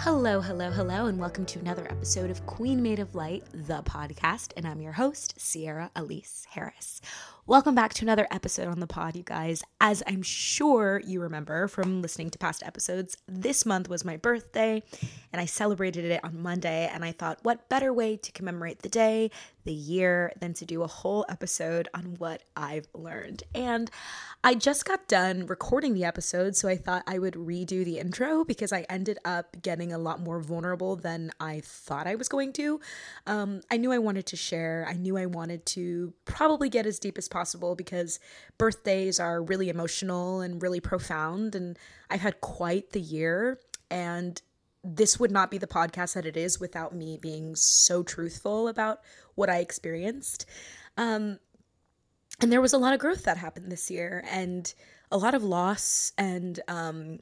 Hello, hello, hello, and welcome to another episode of Queen Made of Light, the podcast. And I'm your host, Sierra Elise Harris. Welcome back to another episode on the pod, you guys. As I'm sure you remember from listening to past episodes, this month was my birthday, and I celebrated it on Monday. And I thought, what better way to commemorate the day, the year, than to do a whole episode on what I've learned? And I just got done recording the episode, so I thought I would redo the intro because I ended up getting a lot more vulnerable than I thought I was going to. Um, I knew I wanted to share, I knew I wanted to probably get as deep as possible possible because birthdays are really emotional and really profound. And I've had quite the year. And this would not be the podcast that it is without me being so truthful about what I experienced. Um, and there was a lot of growth that happened this year and a lot of loss and um,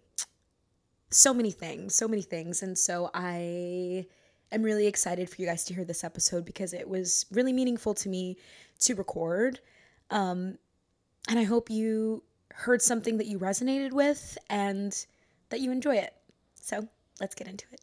so many things, so many things. And so I am really excited for you guys to hear this episode because it was really meaningful to me to record. Um, and I hope you heard something that you resonated with and that you enjoy it. So let's get into it.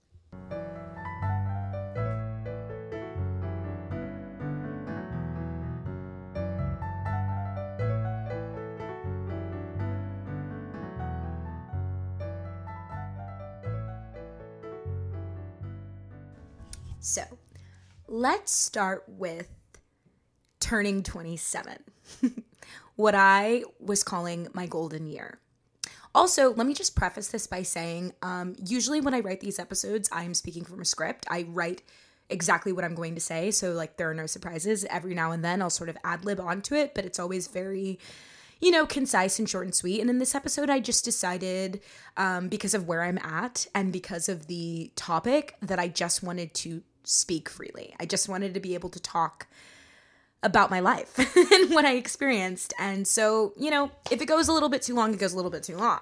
So let's start with turning 27. what I was calling my golden year. Also, let me just preface this by saying um, usually when I write these episodes, I'm speaking from a script. I write exactly what I'm going to say. So, like, there are no surprises. Every now and then, I'll sort of ad lib onto it, but it's always very, you know, concise and short and sweet. And in this episode, I just decided, um, because of where I'm at and because of the topic, that I just wanted to speak freely. I just wanted to be able to talk about my life and what I experienced. And so, you know, if it goes a little bit too long, it goes a little bit too long.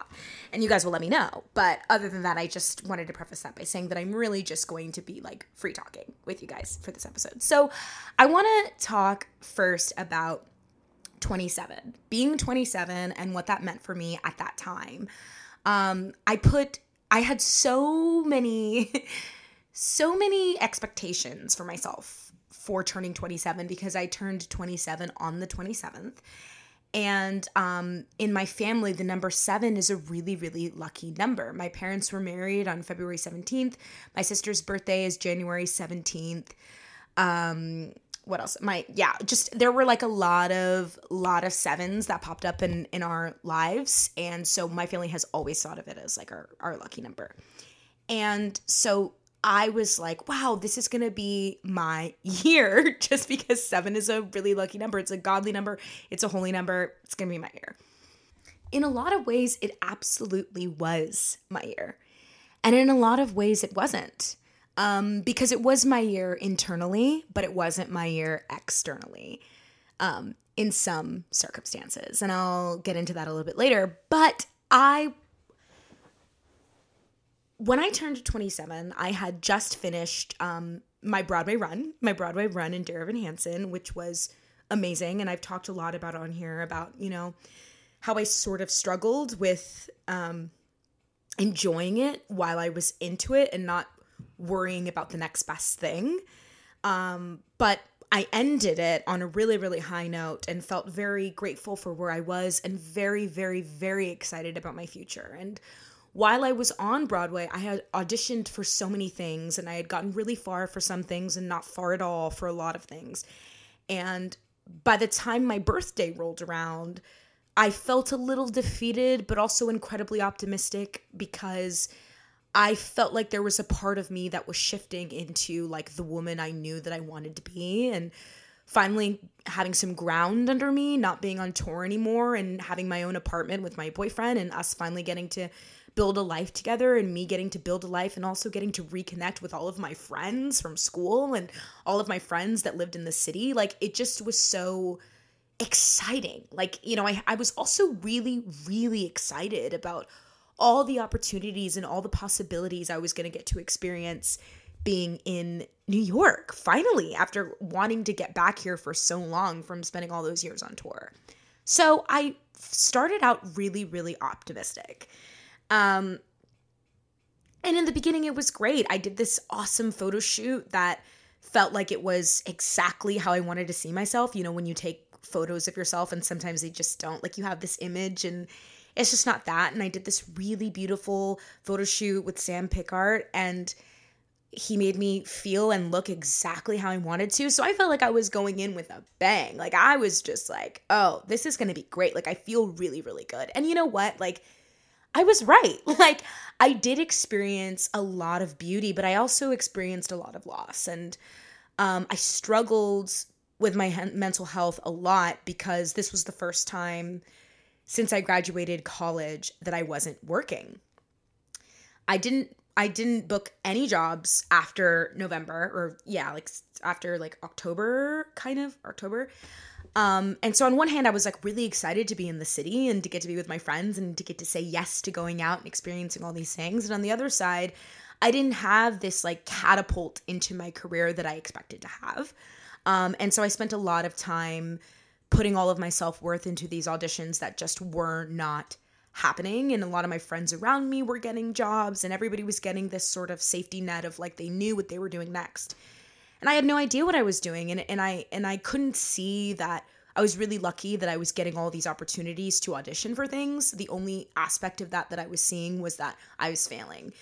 And you guys will let me know. But other than that, I just wanted to preface that by saying that I'm really just going to be like free talking with you guys for this episode. So I want to talk first about 27, being 27 and what that meant for me at that time. Um, I put, I had so many, so many expectations for myself for turning 27 because I turned 27 on the 27th. And um, in my family, the number seven is a really, really lucky number. My parents were married on February 17th. My sister's birthday is January 17th. Um, what else? My yeah, just there were like a lot of lot of sevens that popped up in in our lives, and so my family has always thought of it as like our our lucky number. And so I was like, wow, this is going to be my year just because seven is a really lucky number. It's a godly number, it's a holy number. It's going to be my year. In a lot of ways, it absolutely was my year. And in a lot of ways, it wasn't. Um, because it was my year internally, but it wasn't my year externally um, in some circumstances. And I'll get into that a little bit later. But I when I turned 27, I had just finished um, my Broadway run, my Broadway run in Dear Evan Hansen, which was amazing. And I've talked a lot about on here about, you know, how I sort of struggled with um, enjoying it while I was into it and not worrying about the next best thing. Um, but I ended it on a really, really high note and felt very grateful for where I was and very, very, very excited about my future. And while I was on Broadway, I had auditioned for so many things and I had gotten really far for some things and not far at all for a lot of things. And by the time my birthday rolled around, I felt a little defeated, but also incredibly optimistic because I felt like there was a part of me that was shifting into like the woman I knew that I wanted to be. And finally having some ground under me, not being on tour anymore, and having my own apartment with my boyfriend, and us finally getting to build a life together and me getting to build a life and also getting to reconnect with all of my friends from school and all of my friends that lived in the city. Like it just was so exciting. Like, you know, I, I was also really, really excited about all the opportunities and all the possibilities I was going to get to experience being in New York finally after wanting to get back here for so long from spending all those years on tour. So I started out really, really optimistic. Um, And in the beginning, it was great. I did this awesome photo shoot that felt like it was exactly how I wanted to see myself. You know, when you take photos of yourself and sometimes they just don't, like you have this image and it's just not that. And I did this really beautiful photo shoot with Sam Pickart and he made me feel and look exactly how I wanted to. So I felt like I was going in with a bang. Like I was just like, oh, this is going to be great. Like I feel really, really good. And you know what? Like I was right. Like I did experience a lot of beauty, but I also experienced a lot of loss. And um, I struggled with my he- mental health a lot because this was the first time since I graduated college that I wasn't working. I didn't I didn't book any jobs after November or yeah, like after like October kind of October. Um, and so on one hand, I was like really excited to be in the city and to get to be with my friends and to get to say yes to going out and experiencing all these things. And on the other side, I didn't have this like catapult into my career that I expected to have. Um, and so I spent a lot of time putting all of my self worth into these auditions that just were not happening. And a lot of my friends around me were getting jobs, and everybody was getting this sort of safety net of like they knew what they were doing next and I had no idea what I was doing and and I and I couldn't see that I was really lucky that I was getting all these opportunities to audition for things. The only aspect of that that I was seeing was that I was failing.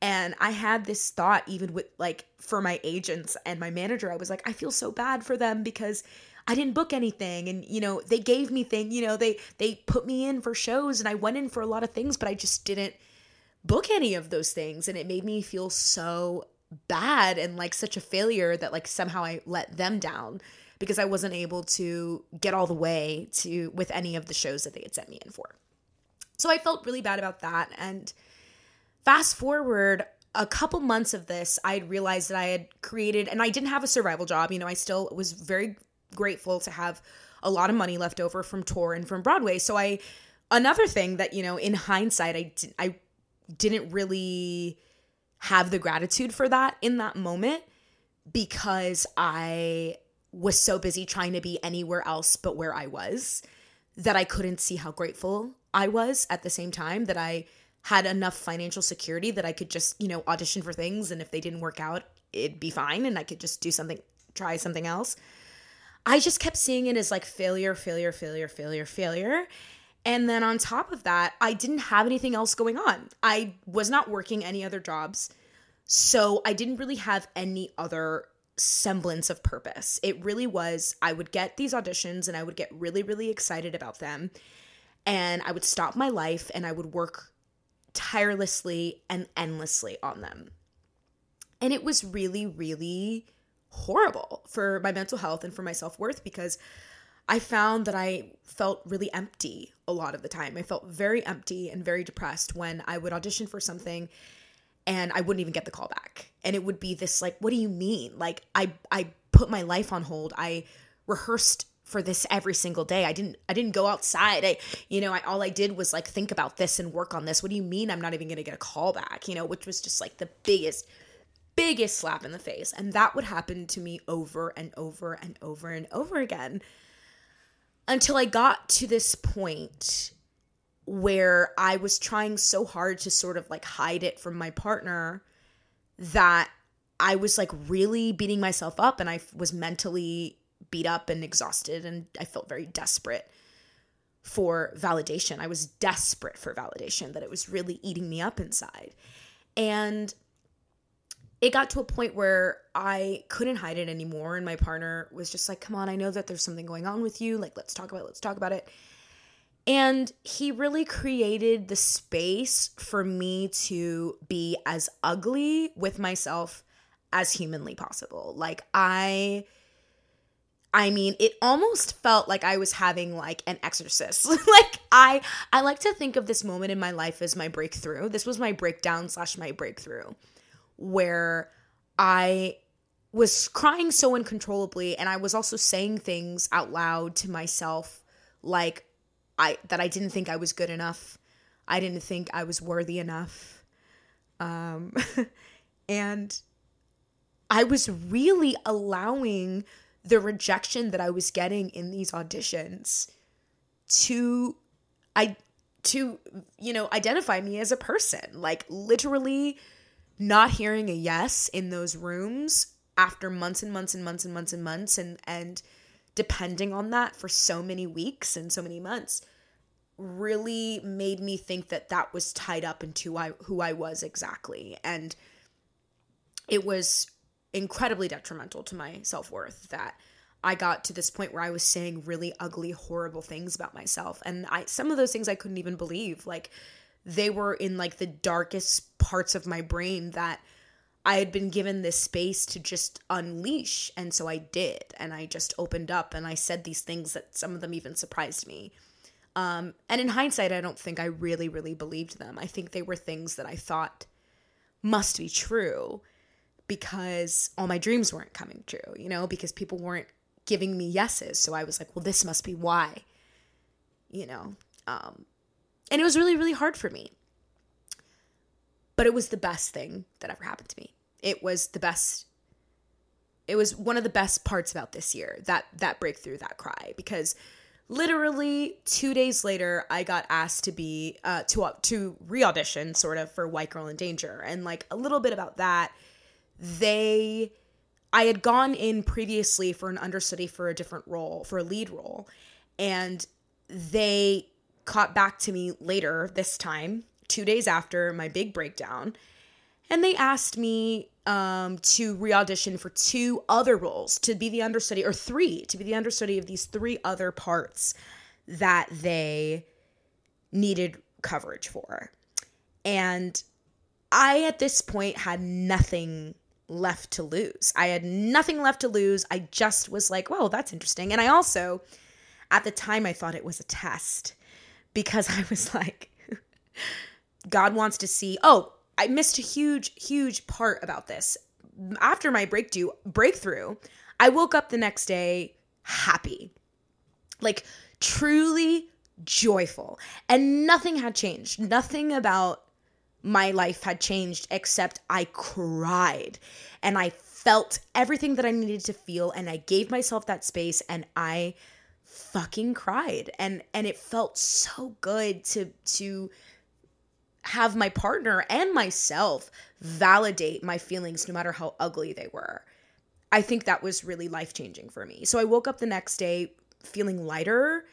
And I had this thought even with like for my agents and my manager I was like I feel so bad for them because I didn't book anything and you know they gave me thing you know they they put me in for shows and I went in for a lot of things but I just didn't book any of those things and it made me feel so bad and like such a failure that like somehow I let them down because I wasn't able to get all the way to with any of the shows that they had sent me in for. So I felt really bad about that and fast forward a couple months of this I realized that I had created and I didn't have a survival job, you know, I still was very grateful to have a lot of money left over from tour and from Broadway. So I another thing that, you know, in hindsight I I didn't really have the gratitude for that in that moment because I was so busy trying to be anywhere else but where I was that I couldn't see how grateful I was at the same time that I had enough financial security that I could just, you know, audition for things and if they didn't work out, it'd be fine and I could just do something, try something else. I just kept seeing it as like failure, failure, failure, failure, failure. And then on top of that, I didn't have anything else going on. I was not working any other jobs. So I didn't really have any other semblance of purpose. It really was I would get these auditions and I would get really, really excited about them. And I would stop my life and I would work tirelessly and endlessly on them. And it was really, really horrible for my mental health and for my self worth because I found that I felt really empty a lot of the time. I felt very empty and very depressed when I would audition for something and I wouldn't even get the call back. And it would be this like, what do you mean? Like I I put my life on hold. I rehearsed for this every single day. I didn't I didn't go outside. I you know, I all I did was like think about this and work on this. What do you mean I'm not even going to get a call back? You know, which was just like the biggest biggest slap in the face. And that would happen to me over and over and over and over again until I got to this point where I was trying so hard to sort of like hide it from my partner that I was like really beating myself up and I was mentally beat up and exhausted and I felt very desperate for validation. I was desperate for validation that it was really eating me up inside. And it got to a point where I couldn't hide it anymore. And my partner was just like, come on, I know that there's something going on with you. Like, let's talk about it. Let's talk about it. And he really created the space for me to be as ugly with myself as humanly possible. Like, I. I mean, it almost felt like I was having like an exorcist. like I I like to think of this moment in my life as my breakthrough. This was my breakdown slash my breakthrough where I was crying so uncontrollably and I was also saying things out loud to myself like I that I didn't think I was good enough. I didn't think I was worthy enough. Um and I was really allowing the rejection that I was getting in these auditions to I to you know identify me as a person like literally not hearing a yes in those rooms after months and months and months and months and months and and depending on that for so many weeks and so many months really made me think that that was tied up into I, who I was exactly. And it was incredibly detrimental to my self-worth that I got to this point where I was saying really ugly horrible things about myself. And I some of those things I couldn't even believe. Like they were in like the darkest parts of my brain that I had been given this space to just unleash. And so I did. And I just opened up and I said these things that some of them even surprised me. Um, and in hindsight, I don't think I really, really believed them. I think they were things that I thought must be true because all my dreams weren't coming true, you know, because people weren't giving me yeses. So I was like, well, this must be why, you know. Um, and it was really, really hard for me. But it was the best thing that ever happened to me. It was the best it was one of the best parts about this year, that that breakthrough, that cry because literally 2 days later I got asked to be uh to to re-audition sort of for White Girl in Danger and like a little bit about that they I had gone in previously for an understudy for a different role, for a lead role, and they caught back to me later this time, two days after my big breakdown, and they asked me um, to re audition for two other roles to be the understudy, or three, to be the understudy of these three other parts that they needed coverage for. And I, at this point, had nothing left to lose. I had nothing left to lose. I just was like, well, that's interesting. And I also, at the time, I thought it was a test because I was like, God wants to see. Oh, I missed a huge, huge part about this. After my breakthrough, breakthrough, I woke up the next day happy, like truly joyful, and nothing had changed. Nothing about my life had changed except I cried and I felt everything that I needed to feel, and I gave myself that space, and I fucking cried and and it felt so good to to have my partner and myself validate my feelings no matter how ugly they were. I think that was really life-changing for me. So I woke up the next day feeling lighter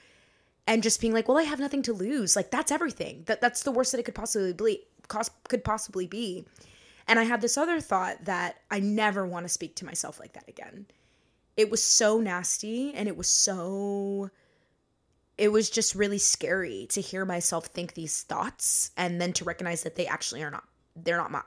and just being like, "Well, I have nothing to lose. Like that's everything. That that's the worst that it could possibly be. Could possibly be." And I had this other thought that I never want to speak to myself like that again it was so nasty and it was so it was just really scary to hear myself think these thoughts and then to recognize that they actually are not they're not mine.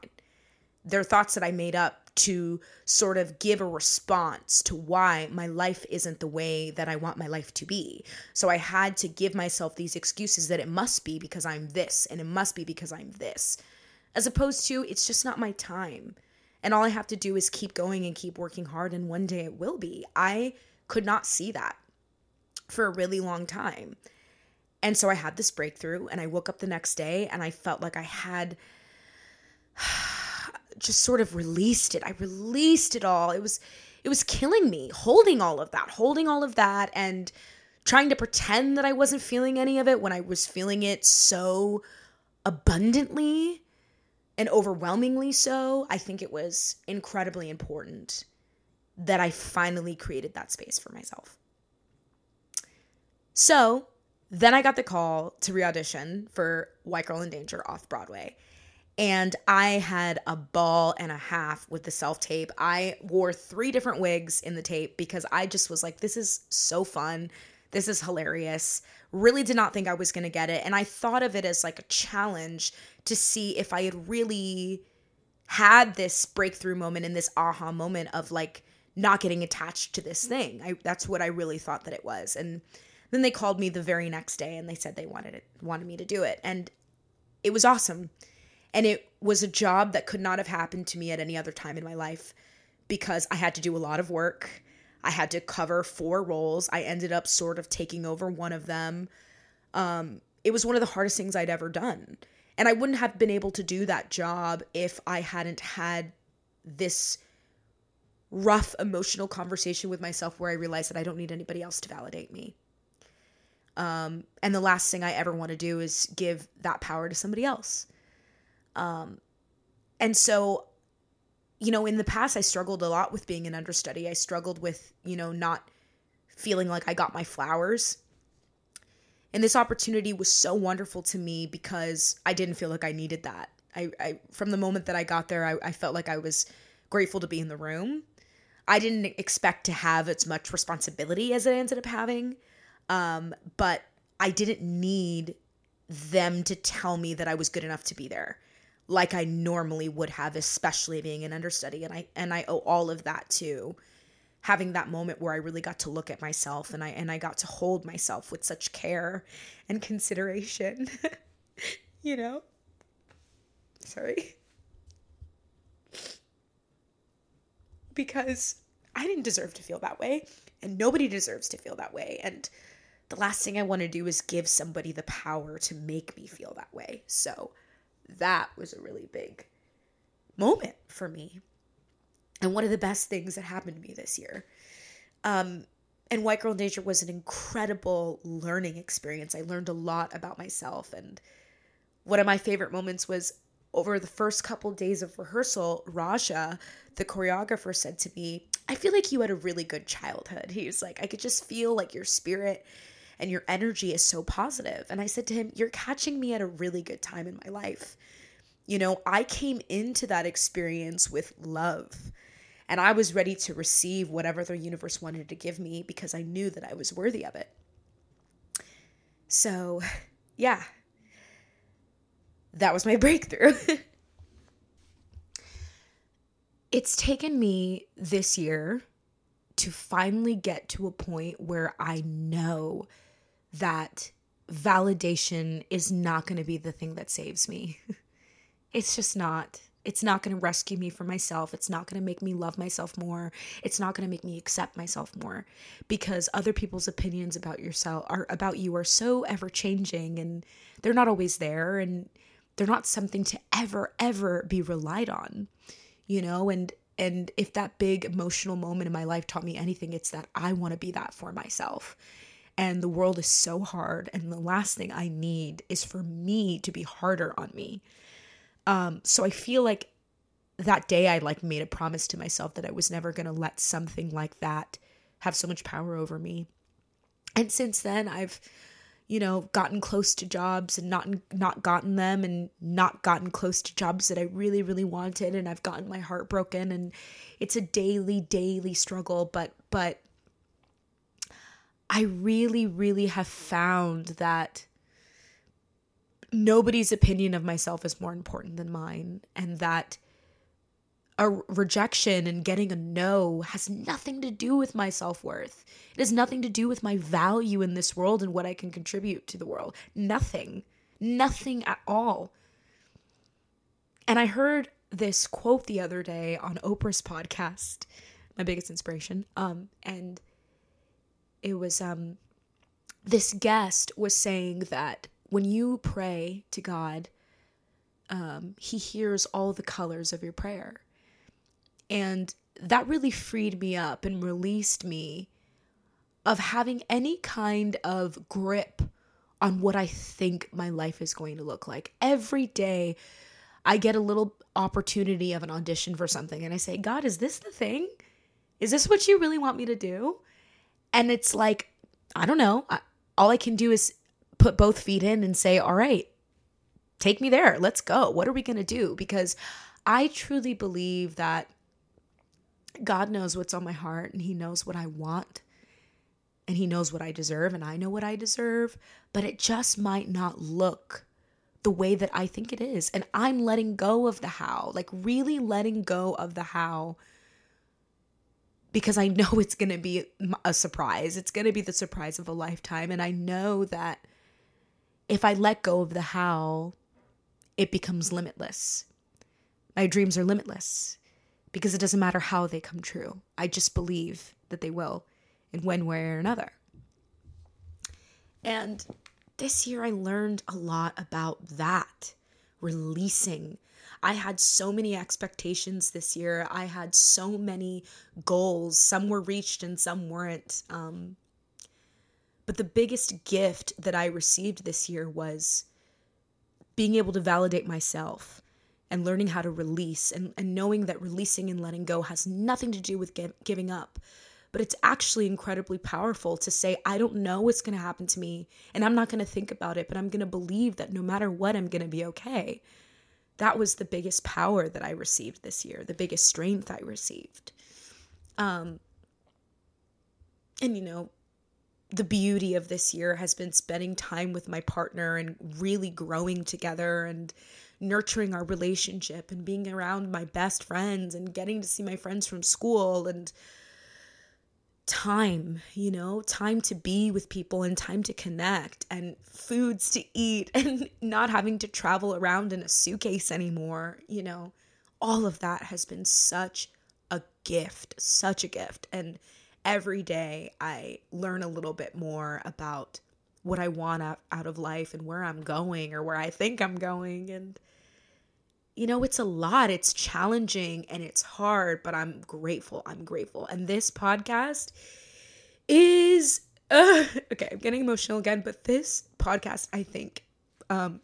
They're thoughts that i made up to sort of give a response to why my life isn't the way that i want my life to be. So i had to give myself these excuses that it must be because i'm this and it must be because i'm this as opposed to it's just not my time and all I have to do is keep going and keep working hard, and one day it will be. I could not see that for a really long time. And so I had this breakthrough, and I woke up the next day and I felt like I had just sort of released it. I released it all. It was it was killing me holding all of that, holding all of that and trying to pretend that I wasn't feeling any of it when I was feeling it so abundantly and overwhelmingly so, I think it was incredibly important that I finally created that space for myself. So then I got the call to re audition for White Girl in Danger off Broadway. And I had a ball and a half with the self tape. I wore three different wigs in the tape because I just was like, this is so fun. This is hilarious. Really did not think I was going to get it. And I thought of it as like a challenge to see if I had really had this breakthrough moment and this aha moment of like not getting attached to this thing. I that's what I really thought that it was. And then they called me the very next day and they said they wanted it wanted me to do it. And it was awesome. And it was a job that could not have happened to me at any other time in my life because I had to do a lot of work. I had to cover four roles. I ended up sort of taking over one of them. Um, it was one of the hardest things I'd ever done. And I wouldn't have been able to do that job if I hadn't had this rough emotional conversation with myself where I realized that I don't need anybody else to validate me. Um, and the last thing I ever want to do is give that power to somebody else. Um, and so you know, in the past I struggled a lot with being an understudy. I struggled with, you know, not feeling like I got my flowers. And this opportunity was so wonderful to me because I didn't feel like I needed that. I, I from the moment that I got there, I, I felt like I was grateful to be in the room. I didn't expect to have as much responsibility as it ended up having. Um, but I didn't need them to tell me that I was good enough to be there like I normally would have, especially being an understudy. And I and I owe all of that to having that moment where I really got to look at myself and I and I got to hold myself with such care and consideration. you know? Sorry. Because I didn't deserve to feel that way, and nobody deserves to feel that way. And the last thing I want to do is give somebody the power to make me feel that way. So, that was a really big moment for me and one of the best things that happened to me this year. Um, and White Girl in Danger was an incredible learning experience. I learned a lot about myself. And one of my favorite moments was over the first couple days of rehearsal, Raja, the choreographer, said to me, I feel like you had a really good childhood. He was like, I could just feel like your spirit and your energy is so positive. And I said to him, You're catching me at a really good time in my life. You know, I came into that experience with love and I was ready to receive whatever the universe wanted to give me because I knew that I was worthy of it. So, yeah, that was my breakthrough. it's taken me this year to finally get to a point where I know that validation is not going to be the thing that saves me. it's just not. It's not going to rescue me from myself. It's not going to make me love myself more. It's not going to make me accept myself more because other people's opinions about yourself are about you are so ever changing and they're not always there and they're not something to ever ever be relied on. You know, and and if that big emotional moment in my life taught me anything, it's that I want to be that for myself and the world is so hard and the last thing i need is for me to be harder on me. Um so i feel like that day i like made a promise to myself that i was never going to let something like that have so much power over me. And since then i've you know gotten close to jobs and not not gotten them and not gotten close to jobs that I really really wanted and I've gotten my heart broken and it's a daily daily struggle but but I really, really have found that nobody's opinion of myself is more important than mine, and that a rejection and getting a no has nothing to do with my self worth. It has nothing to do with my value in this world and what I can contribute to the world. Nothing. Nothing at all. And I heard this quote the other day on Oprah's podcast, my biggest inspiration. Um, and it was um this guest was saying that when you pray to God, um, he hears all the colors of your prayer. And that really freed me up and released me of having any kind of grip on what I think my life is going to look like. Every day, I get a little opportunity of an audition for something, and I say, God, is this the thing? Is this what you really want me to do? And it's like, I don't know. I, all I can do is put both feet in and say, all right, take me there. Let's go. What are we going to do? Because I truly believe that God knows what's on my heart and He knows what I want and He knows what I deserve and I know what I deserve, but it just might not look the way that I think it is. And I'm letting go of the how, like really letting go of the how because I know it's going to be a surprise. It's going to be the surprise of a lifetime. And I know that if I let go of the how, it becomes limitless. My dreams are limitless because it doesn't matter how they come true. I just believe that they will in one way or another. And this year I learned a lot about that, releasing I had so many expectations this year. I had so many goals. Some were reached and some weren't. Um, but the biggest gift that I received this year was being able to validate myself, and learning how to release and, and knowing that releasing and letting go has nothing to do with giving up. But it's actually incredibly powerful to say, I don't know what's going to happen to me, and I'm not going to think about it, but I'm going to believe that no matter what, I'm going to be okay. That was the biggest power that I received this year, the biggest strength I received. Um, and, you know, the beauty of this year has been spending time with my partner and really growing together and nurturing our relationship and being around my best friends and getting to see my friends from school and time, you know, time to be with people and time to connect and foods to eat and not having to travel around in a suitcase anymore, you know. All of that has been such a gift, such a gift. And every day I learn a little bit more about what I want out of life and where I'm going or where I think I'm going. And, you know, it's a lot. It's challenging and it's hard, but I'm grateful. I'm grateful. And this podcast is, uh, okay, I'm getting emotional again, but this podcast, I think, um,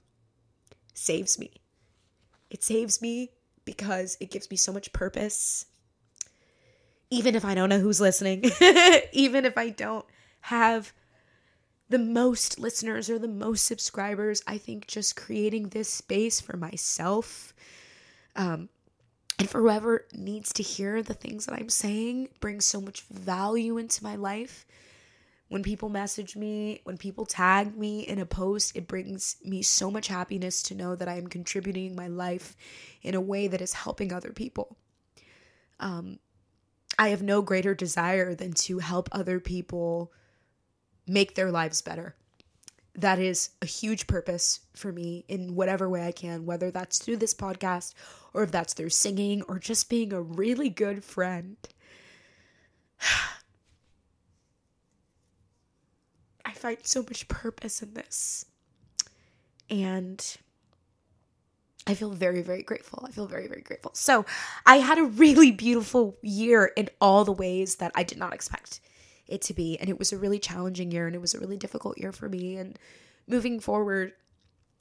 saves me. It saves me because it gives me so much purpose. Even if I don't know who's listening, even if I don't have the most listeners or the most subscribers. I think just creating this space for myself um, and for whoever needs to hear the things that I'm saying brings so much value into my life. When people message me, when people tag me in a post, it brings me so much happiness to know that I am contributing my life in a way that is helping other people. Um, I have no greater desire than to help other people make their lives better. That is a huge purpose for me in whatever way I can, whether that's through this podcast or if that's through singing or just being a really good friend. I find so much purpose in this. And I feel very, very grateful. I feel very, very grateful. So, I had a really beautiful year in all the ways that I did not expect it to be. And it was a really challenging year and it was a really difficult year for me. And moving forward,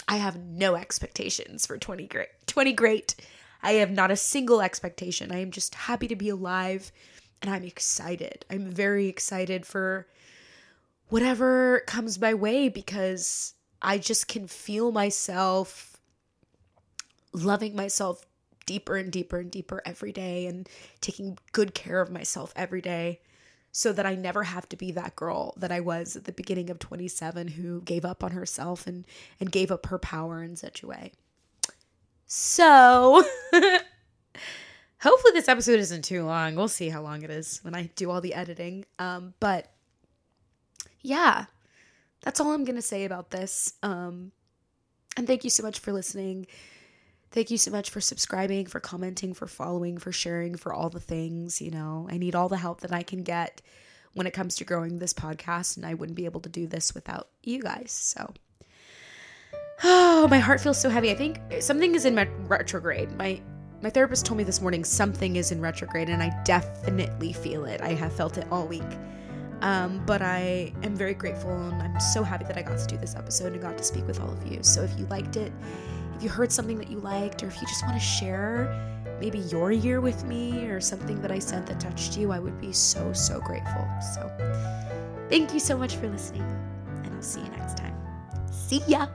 I have no expectations for 20 great. 20 great. I have not a single expectation. I am just happy to be alive and I'm excited. I'm very excited for whatever comes my way because I just can feel myself loving myself deeper and deeper and deeper every day and taking good care of myself every day so that I never have to be that girl that I was at the beginning of 27 who gave up on herself and and gave up her power in such a way. So, hopefully this episode isn't too long. We'll see how long it is when I do all the editing. Um but yeah. That's all I'm going to say about this. Um and thank you so much for listening. Thank you so much for subscribing, for commenting, for following, for sharing, for all the things. You know, I need all the help that I can get when it comes to growing this podcast, and I wouldn't be able to do this without you guys. So, oh, my heart feels so heavy. I think something is in my retrograde. My my therapist told me this morning something is in retrograde, and I definitely feel it. I have felt it all week. Um, but I am very grateful and I'm so happy that I got to do this episode and got to speak with all of you. So if you liked it, if you heard something that you liked, or if you just want to share maybe your year with me or something that I said that touched you, I would be so, so grateful. So, thank you so much for listening, and I'll see you next time. See ya!